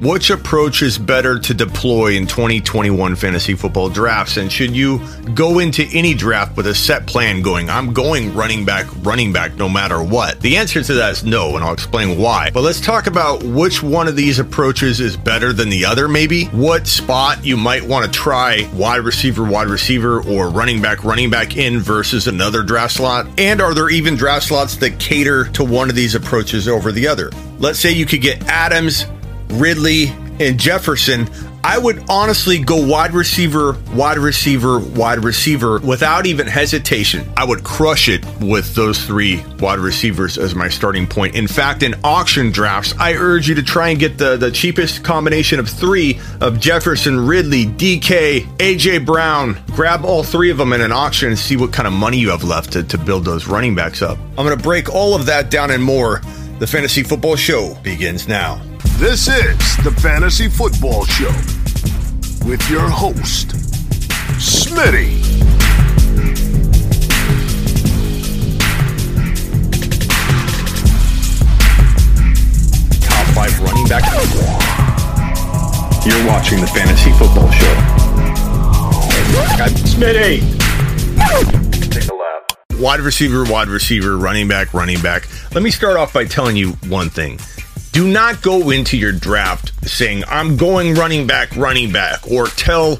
which approach is better to deploy in 2021 fantasy football drafts? And should you go into any draft with a set plan going, I'm going running back, running back no matter what? The answer to that is no, and I'll explain why. But let's talk about which one of these approaches is better than the other, maybe. What spot you might want to try wide receiver, wide receiver, or running back, running back in versus another draft slot. And are there even draft slots that cater to one of these approaches over the other? Let's say you could get Adams, Ridley, and Jefferson, I would honestly go wide receiver, wide receiver, wide receiver without even hesitation. I would crush it with those three wide receivers as my starting point. In fact, in auction drafts, I urge you to try and get the, the cheapest combination of three of Jefferson, Ridley, DK, AJ Brown. Grab all three of them in an auction and see what kind of money you have left to, to build those running backs up. I'm going to break all of that down and more. The Fantasy Football Show begins now. This is the Fantasy Football Show with your host, Smitty. Top five running back. You're watching the Fantasy Football Show. Smitty. Wide receiver, wide receiver, running back, running back. Let me start off by telling you one thing. Do not go into your draft saying, I'm going running back, running back, or tell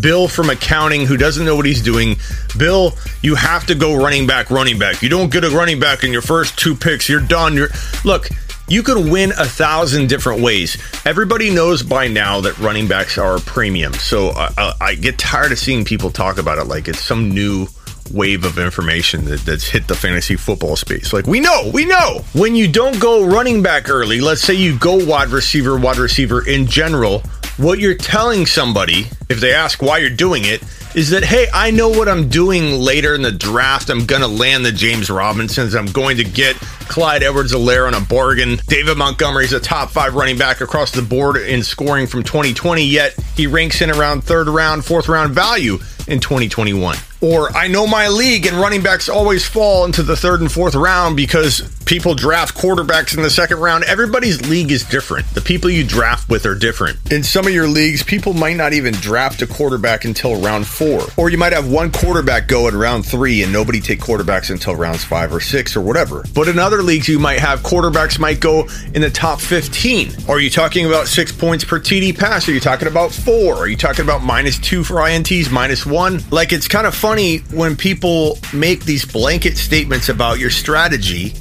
Bill from accounting who doesn't know what he's doing, Bill, you have to go running back, running back. You don't get a running back in your first two picks, you're done. You're look, you could win a thousand different ways. Everybody knows by now that running backs are a premium. So uh, I get tired of seeing people talk about it like it's some new wave of information that, that's hit the fantasy football space. Like we know, we know when you don't go running back early, let's say you go wide receiver, wide receiver in general, what you're telling somebody, if they ask why you're doing it, is that hey, I know what I'm doing later in the draft. I'm gonna land the James Robinsons. I'm going to get Clyde Edwards-Helaire on a bargain. David Montgomery's a top five running back across the board in scoring from 2020, yet he ranks in around third round, fourth round value in 2021. Or I know my league and running backs always fall into the third and fourth round because people draft quarterbacks in the second round. Everybody's league is different. The people you draft with are different. In some of your leagues, people might not even draft a quarterback until round four. Or you might have one quarterback go at round three and nobody take quarterbacks until rounds five or six or whatever. But in other leagues, you might have quarterbacks might go in the top 15. Are you talking about six points per TD pass? Are you talking about four? Are you talking about minus two for INTs, minus one? Like it's kind of funny when people make these blanket statements about your strategy,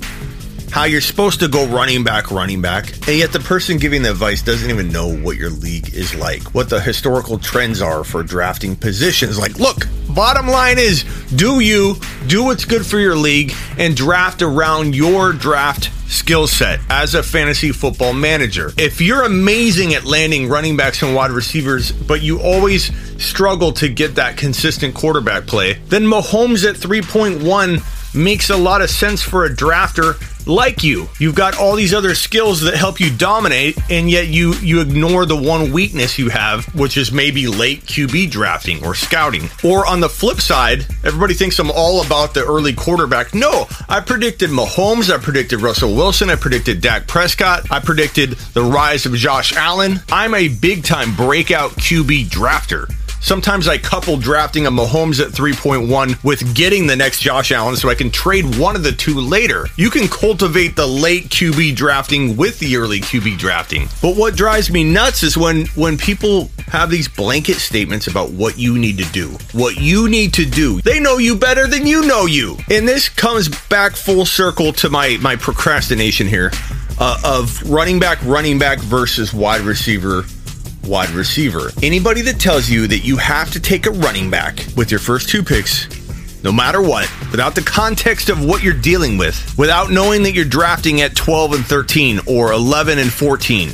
how you're supposed to go running back, running back, and yet the person giving the advice doesn't even know what your league is like, what the historical trends are for drafting positions. Like, look, bottom line is do you do what's good for your league and draft around your draft skill set as a fantasy football manager. If you're amazing at landing running backs and wide receivers, but you always struggle to get that consistent quarterback play, then Mahomes at 3.1 makes a lot of sense for a drafter like you. You've got all these other skills that help you dominate, and yet you you ignore the one weakness you have, which is maybe late QB drafting or scouting. Or on the flip side, everybody thinks I'm all about the early quarterback. No, I predicted Mahomes, I predicted Russell Wilson, I predicted Dak Prescott, I predicted the rise of Josh Allen. I'm a big time breakout QB drafter. Sometimes I couple drafting a Mahomes at 3.1 with getting the next Josh Allen so I can trade one of the two later. You can cultivate the late QB drafting with the early QB drafting. But what drives me nuts is when when people have these blanket statements about what you need to do. What you need to do. They know you better than you know you. And this comes back full circle to my my procrastination here uh, of running back running back versus wide receiver wide receiver. Anybody that tells you that you have to take a running back with your first two picks, no matter what, without the context of what you're dealing with, without knowing that you're drafting at 12 and 13 or 11 and 14.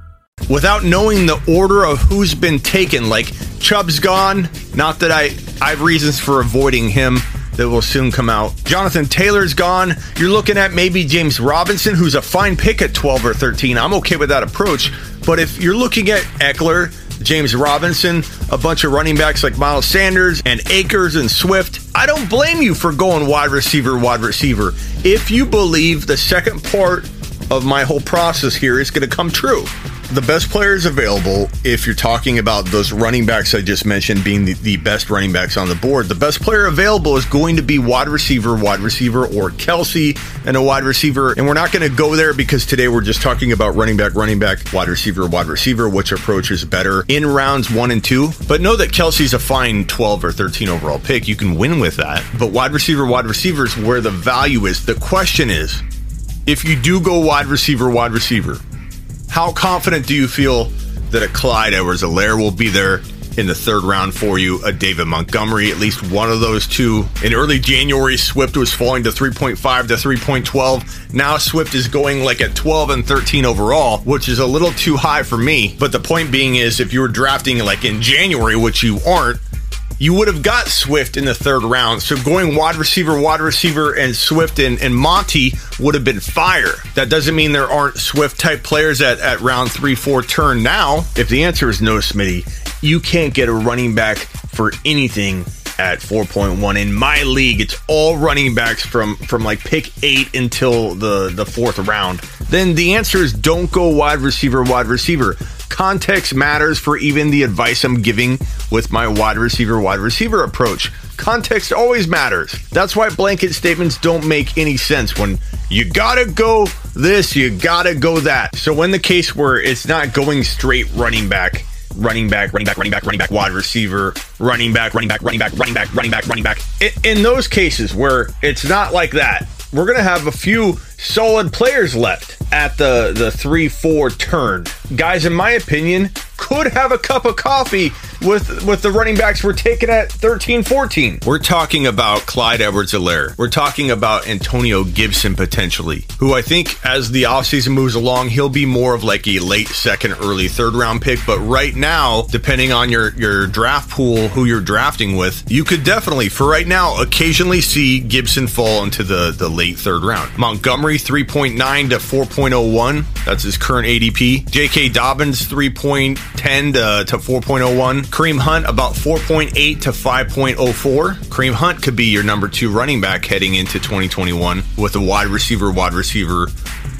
Without knowing the order of who's been taken. Like Chubb's gone. Not that I I have reasons for avoiding him that will soon come out. Jonathan Taylor's gone. You're looking at maybe James Robinson, who's a fine pick at 12 or 13. I'm okay with that approach. But if you're looking at Ekeler, James Robinson, a bunch of running backs like Miles Sanders and Akers and Swift. I don't blame you for going wide receiver, wide receiver. If you believe the second part of my whole process here is going to come true the best players available, if you're talking about those running backs I just mentioned being the, the, best running backs on the board, the best player available is going to be wide receiver, wide receiver, or Kelce and a wide receiver. And we're not going to go there because today we're just talking about running back, running back, wide receiver, wide receiver, which approach is better in rounds one and two. But know that Kelce's a fine 12 or 13 overall pick. You can win with that. But wide receiver, wide receiver is where the value is. The question is, if you do go wide receiver, wide receiver, how confident do you feel that a Clyde Edwards Helaire will be there in the third round for you, a David Montgomery, at least one of those two. In early January, Swift was falling to 3.5 to 3.12. Now Swift is going like at 12 and 13 overall, which is a little too high for me. But the point being is if you were drafting like in January, which you aren't, you would have got Swift in the third round. So going wide receiver, wide receiver, and Swift and, and Monty would have been fire. That doesn't mean there aren't Swift type players at, at round three, four turn now. If the answer is no, Smitty, you can't get a running back for anything at 4.1 in my league it's all running backs from from like pick 8 until the the fourth round then the answer is don't go wide receiver wide receiver Context matters for even the advice I'm giving with my wide receiver, wide receiver approach. Context always matters. That's why blanket statements don't make any sense when you gotta go this, you gotta go that. So, in the case where it's not going straight running back, running back, running back, running back, running back, wide receiver, running back, running back, running back, running back, running back, running back. In those cases where it's not like that, we're going to have a few solid players left at the the 3-4 turn. Guys in my opinion could have a cup of coffee with with the running backs we're taking at 13 14. We're talking about Clyde Edwards Helaire. We're talking about Antonio Gibson potentially, who I think as the offseason moves along, he'll be more of like a late second, early third round pick. But right now, depending on your, your draft pool, who you're drafting with, you could definitely, for right now, occasionally see Gibson fall into the, the late third round. Montgomery 3.9 to 4.01. That's his current ADP. J.K. Dobbins 3.10 to, to 4.01. Kareem Hunt about 4.8 to 5.04. Kareem Hunt could be your number two running back heading into 2021 with a wide receiver, wide receiver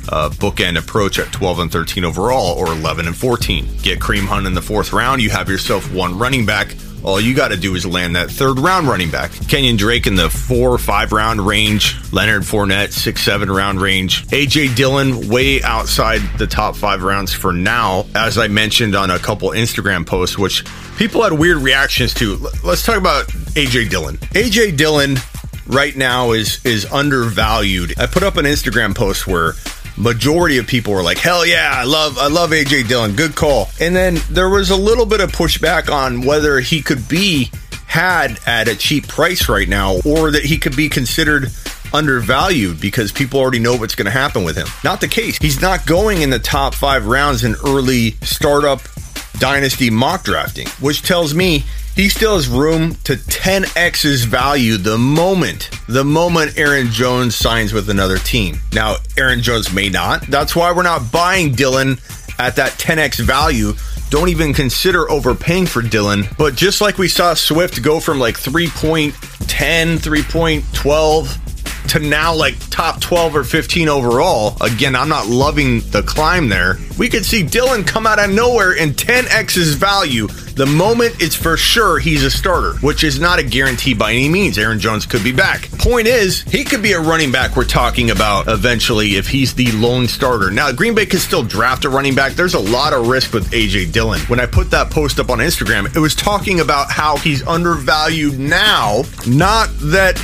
uh, bookend approach at 12 and 13 overall or 11 and 14. Get Kareem Hunt in the fourth round, you have yourself one running back all you got to do is land that third round running back. Kenyan Drake in the four or five round range. Leonard Fournette, six, seven round range. AJ Dillon way outside the top five rounds for now, as I mentioned on a couple Instagram posts, which people had weird reactions to. Let's talk about AJ Dillon. AJ Dillon right now is is undervalued. I put up an Instagram post where majority of people were like, "Hell yeah, I love I love AJ Dillon, good call." And then there was a little bit of pushback on whether he could be had at a cheap price right now or that he could be considered undervalued because people already know what's going to happen with him. Not the case. He's not going in the top 5 rounds in early startup dynasty mock drafting, which tells me he still has room to 10x his value the moment the moment Aaron Jones signs with another team. Now, Aaron Jones may not. That's why we're not buying Dillon at that 10x value. Don't even consider overpaying for Dillon. But just like we saw Swift go from like 3.10, 3.12 to now like top 12 or 15 overall. Again, I'm not loving the climb there. We could see Dillon come out of nowhere and 10x his value the moment it's for sure he's a starter, which is not a guarantee by any means. Aaron Jones could be back. Point is, he could be a running back we're talking about eventually if he's the lone starter. Now, Green Bay can still draft a running back. There's a lot of risk with AJ Dillon. When I put that post up on Instagram, it was talking about how he's undervalued now, not that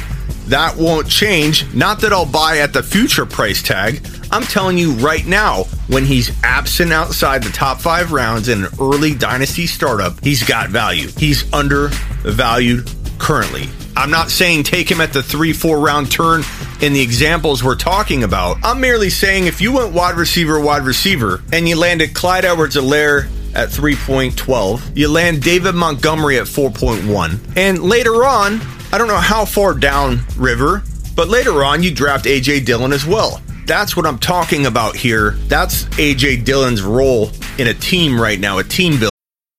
that won't change. Not that I'll buy at the future price tag. I'm telling you right now, when he's absent outside the top five rounds in an early dynasty startup, he's got value. He's undervalued currently. I'm not saying take him at the three, four round turn in the examples we're talking about. I'm merely saying if you went wide receiver, wide receiver, and you landed Clyde Edwards Helaire at 3.12, you land David Montgomery at 4.1, and later on, I don't know how far down river, but later on you draft AJ Dillon as well. That's what I'm talking about here. That's AJ Dillon's role in a team right now, a team building.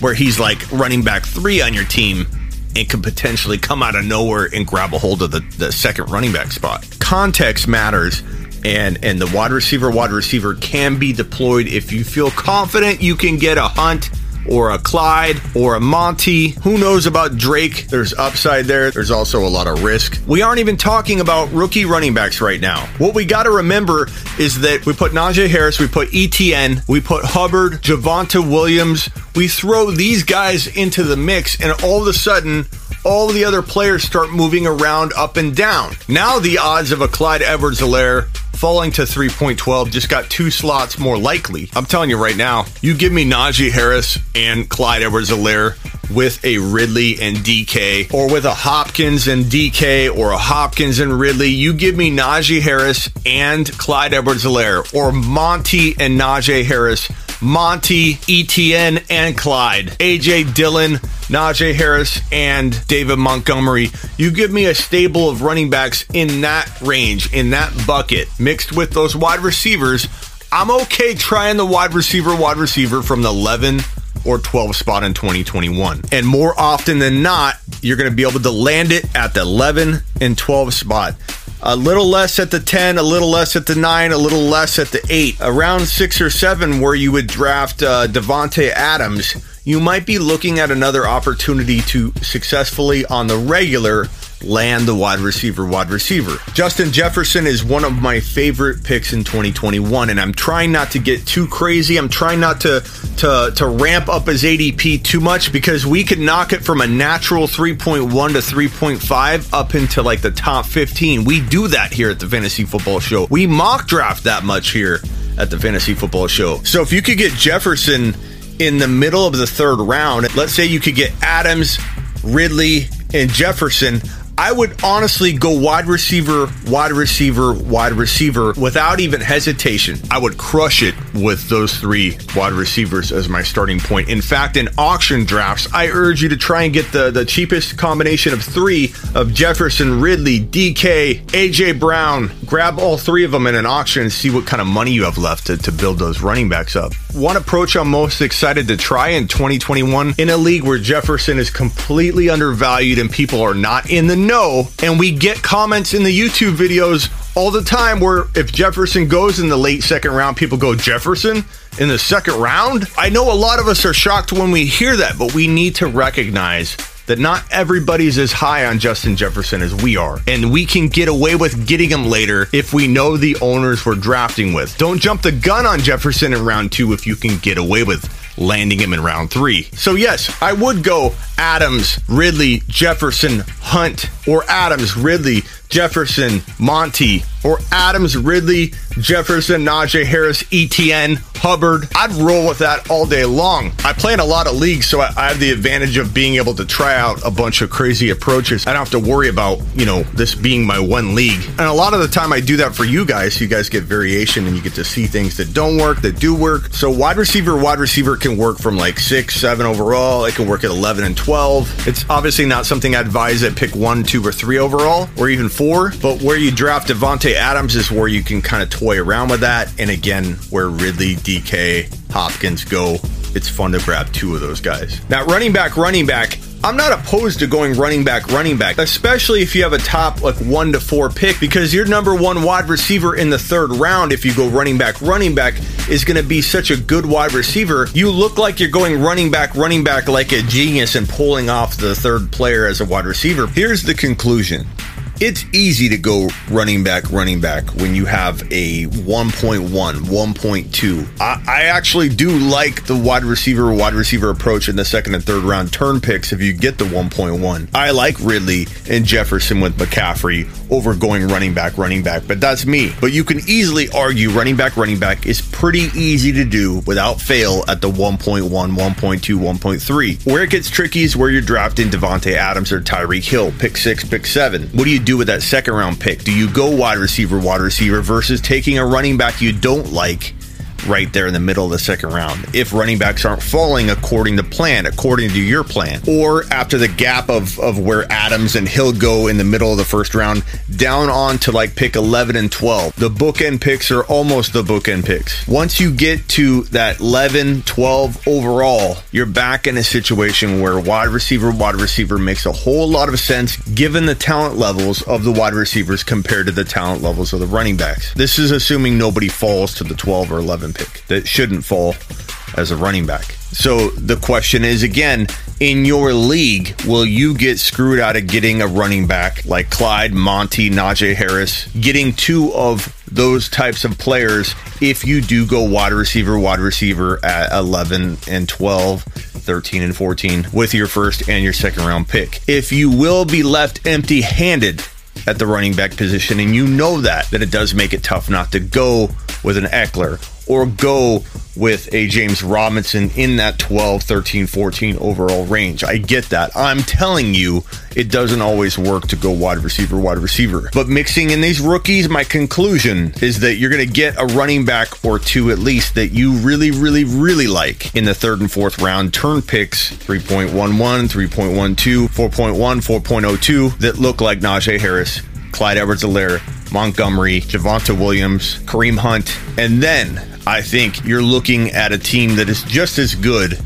where he's like running back three on your team and could potentially come out of nowhere and grab a hold of the, the second running back spot. Context matters and and the wide receiver wide receiver can be deployed if you feel confident you can get a hunt or a Clyde or a Monty. Who knows about Drake? There's upside there. There's also a lot of risk. We aren't even talking about rookie running backs right now. What we got to remember is that we put Najee Harris, we put ETN, we put Hubbard, Javonte Williams. We throw these guys into the mix, and all of a sudden, all the other players start moving around up and down. Now the odds of a Clyde Edwards Helaire falling to 3.12 just got two slots more likely. I'm telling you right now, you give me Najee Harris and Clyde Edwards Helaire with a Ridley and DK, or with a Hopkins and DK, or a Hopkins and Ridley. You give me Najee Harris and Clyde Edwards Helaire, or Monty and Najee Harris Monty, ETN, and Clyde, AJ Dillon, Najee Harris, and David Montgomery. You give me a stable of running backs in that range, in that bucket, mixed with those wide receivers. I'm okay trying the wide receiver, wide receiver from the 11 or 12 spot in 2021. And more often than not, you're going to be able to land it at the 11 and 12 spot a little less at the 10, a little less at the 9, a little less at the 8. Around 6 or 7, where you would draft uh, Davante Adams, you might be looking at another opportunity to successfully, on the regular, land the wide receiver, wide receiver. Justin Jefferson is one of my favorite picks in 2021, and I'm trying not to get too crazy. I'm trying not to to to ramp up his ADP too much because we could knock it from a natural 3.1 to 3.5 up into like the top 15. We do that here at the Fantasy Football Show. We mock draft that much here at the Fantasy Football Show. So if you could get Jefferson in the middle of the third round, let's say you could get Adams, Ridley, and Jefferson. I would honestly go wide receiver, wide receiver, wide receiver without even hesitation. I would crush it with those three wide receivers as my starting point. In fact, in auction drafts, I urge you to try and get the, the cheapest combination of three of Jefferson, Ridley, DK, AJ Brown. Grab all three of them in an auction and see what kind of money you have left to, to build those running backs up. One approach I'm most excited to try in 2021 in a league where Jefferson is completely undervalued and people are not in the know, and we get comments in the YouTube videos all the time where if Jefferson goes in the late second round, people go, Jefferson in the second round? I know a lot of us are shocked when we hear that, but we need to recognize that not everybody's as high on Justin Jefferson as we are. And we can get away with getting him later if we know the owners we're drafting with. Don't jump the gun on Jefferson in round two if you can get away with landing him in round three. So, yes, I would go Adams, Ridley, Jefferson, Hunt, or Adams, Ridley, Jefferson, Monty, or Adams, Ridley, Jefferson, Najee Harris, ETN, Hubbard. I'd roll with that all day long. I play in a lot of leagues, so I, have the advantage of being able to try out a bunch of crazy approaches. I don't have to worry about, you know, this being my one league. And a lot of the time I do that for you guys. You guys get variation and you get to see things that don't work, that do work. So wide receiver, wide receiver can work from like six, seven overall. It can work at 11 and 12. It's obviously not something I advise at pick one, two, or three overall, or even four. But where you draft Davante Adams is where you can kind of toy around with that. And again, where Ridley, DK, Hopkins go, it's fun to grab two of those guys. Now, running back, running back. I'm not opposed to going running back, running back, especially if you have a top like one to four pick, because your number one wide receiver in the third round, if you go running back, running back, is going to be such a good wide receiver. You look like you're going running back, running back like a genius and pulling off the third player as a wide receiver. Here's the conclusion It's easy to go running back, running back when you have a 1.1, 1.2. I, I actually do like the wide receiver, wide receiver approach in the second and third round turn picks if you get the 1.1. I like Ridley and Jefferson with McCaffrey over going running back, running back, but that's me. But you can easily argue running back, running back is pretty easy to do without fail at the 1.1, 1.2, 1.3. Where it gets tricky is where you're drafting Davante Adams or Tyreek Hill, pick six, pick seven. What do you do with that second round pick? Do you go wide receiver, wide receiver versus taking a running back you don't like right there in the middle of the second round if running backs aren't falling according to plan, according to your plan. Or after the gap of, of where Adams and Hill go in the middle of the first round, down on to like pick 11 and 12. The bookend picks are almost the bookend picks. Once you get to that 11, 12 overall, you're back in a situation where wide receiver, wide receiver makes a whole lot of sense given the talent levels of the wide receivers compared to the talent levels of the running backs. This is assuming nobody falls to the 12 or 11 pick that shouldn't fall as a running back. So the question is again, in your league, will you get screwed out of getting a running back like Clyde, Monty, Najee Harris, getting two of those types of players if you do go wide receiver, wide receiver at 11 and 12, 13 and 14 with your first and your second round pick? If you will be left empty handed at the running back position, and you know that, that it does make it tough not to go with an Ekeler or go with a James Robinson in that 12, 13, 14 overall range. I get that. I'm telling you, it doesn't always work to go wide receiver, wide receiver. But mixing in these rookies, my conclusion is that you're going to get a running back or two at least that you really, really, really like in the third and fourth round. Turn picks 3.11, 3.12, 4.1, 4.02 that look like Najee Harris, Clyde Edwards Helaire, Montgomery, Javonte Williams, Kareem Hunt. And then I think you're looking at a team that is just as good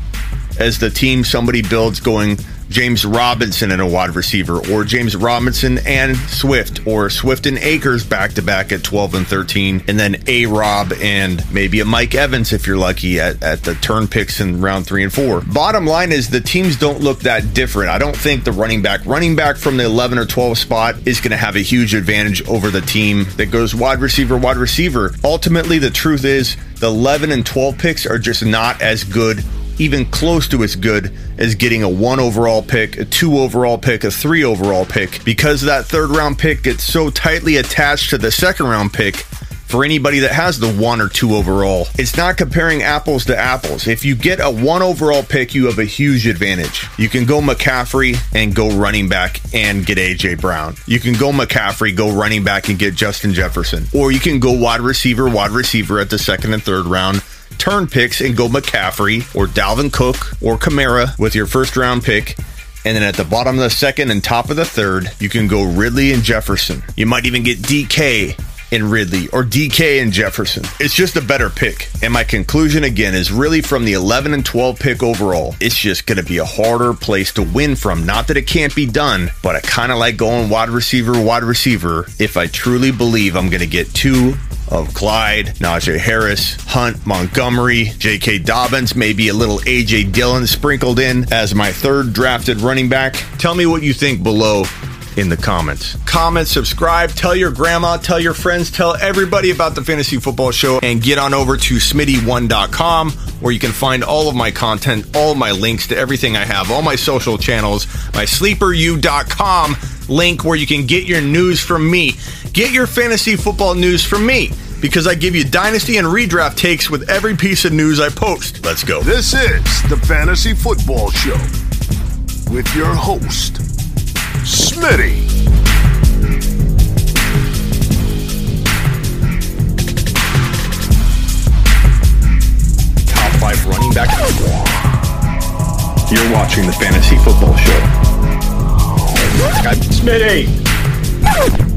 as the team somebody builds going James Robinson and a wide receiver, or James Robinson and Swift, or Swift and Akers back to back at 12 and 13, and then A Rob and maybe a Mike Evans if you're lucky at, at the turn picks in round three and four. Bottom line is the teams don't look that different. I don't think the running back, running back from the 11 or 12 spot is going to have a huge advantage over the team that goes wide receiver, wide receiver. Ultimately, the truth is the 11 and 12 picks are just not as good even close to as good as getting a one overall pick, a two overall pick, a three overall pick, because that third round pick gets so tightly attached to the second round pick for anybody that has the one or two overall. It's not comparing apples to apples. If you get a one overall pick, you have a huge advantage. You can go McCaffrey and go running back and get AJ Brown. You can go McCaffrey, go running back and get Justin Jefferson. Or you can go wide receiver, wide receiver at the second and third round turn picks and go McCaffrey or Dalvin Cook or Kamara with your first round pick. And then at the bottom of the second and top of the third, you can go Ridley and Jefferson. You might even get DK and Ridley or DK and Jefferson. It's just a better pick. And my conclusion again is really from the 11 and 12 pick overall, it's just going to be a harder place to win from. Not that it can't be done, but I kind of like going wide receiver, wide receiver if I truly believe I'm going to get two of Clyde, Najee Harris, Hunt, Montgomery, J.K. Dobbins, maybe a little A.J. Dillon sprinkled in as my third drafted running back. Tell me what you think below in the comments. Comment, subscribe, tell your grandma, tell your friends, tell everybody about the Fantasy Football Show, and get on over to smitty1.com where you can find all of my content, all my links to everything I have, all my social channels, my sleeperu.com link where you can get your news from me. Get your fantasy football news from me because I give you dynasty and redraft takes with every piece of news I post. Let's go. This is the Fantasy Football Show with your host, Smitty. Top five running back. You're watching the Fantasy Football Show. Smitty.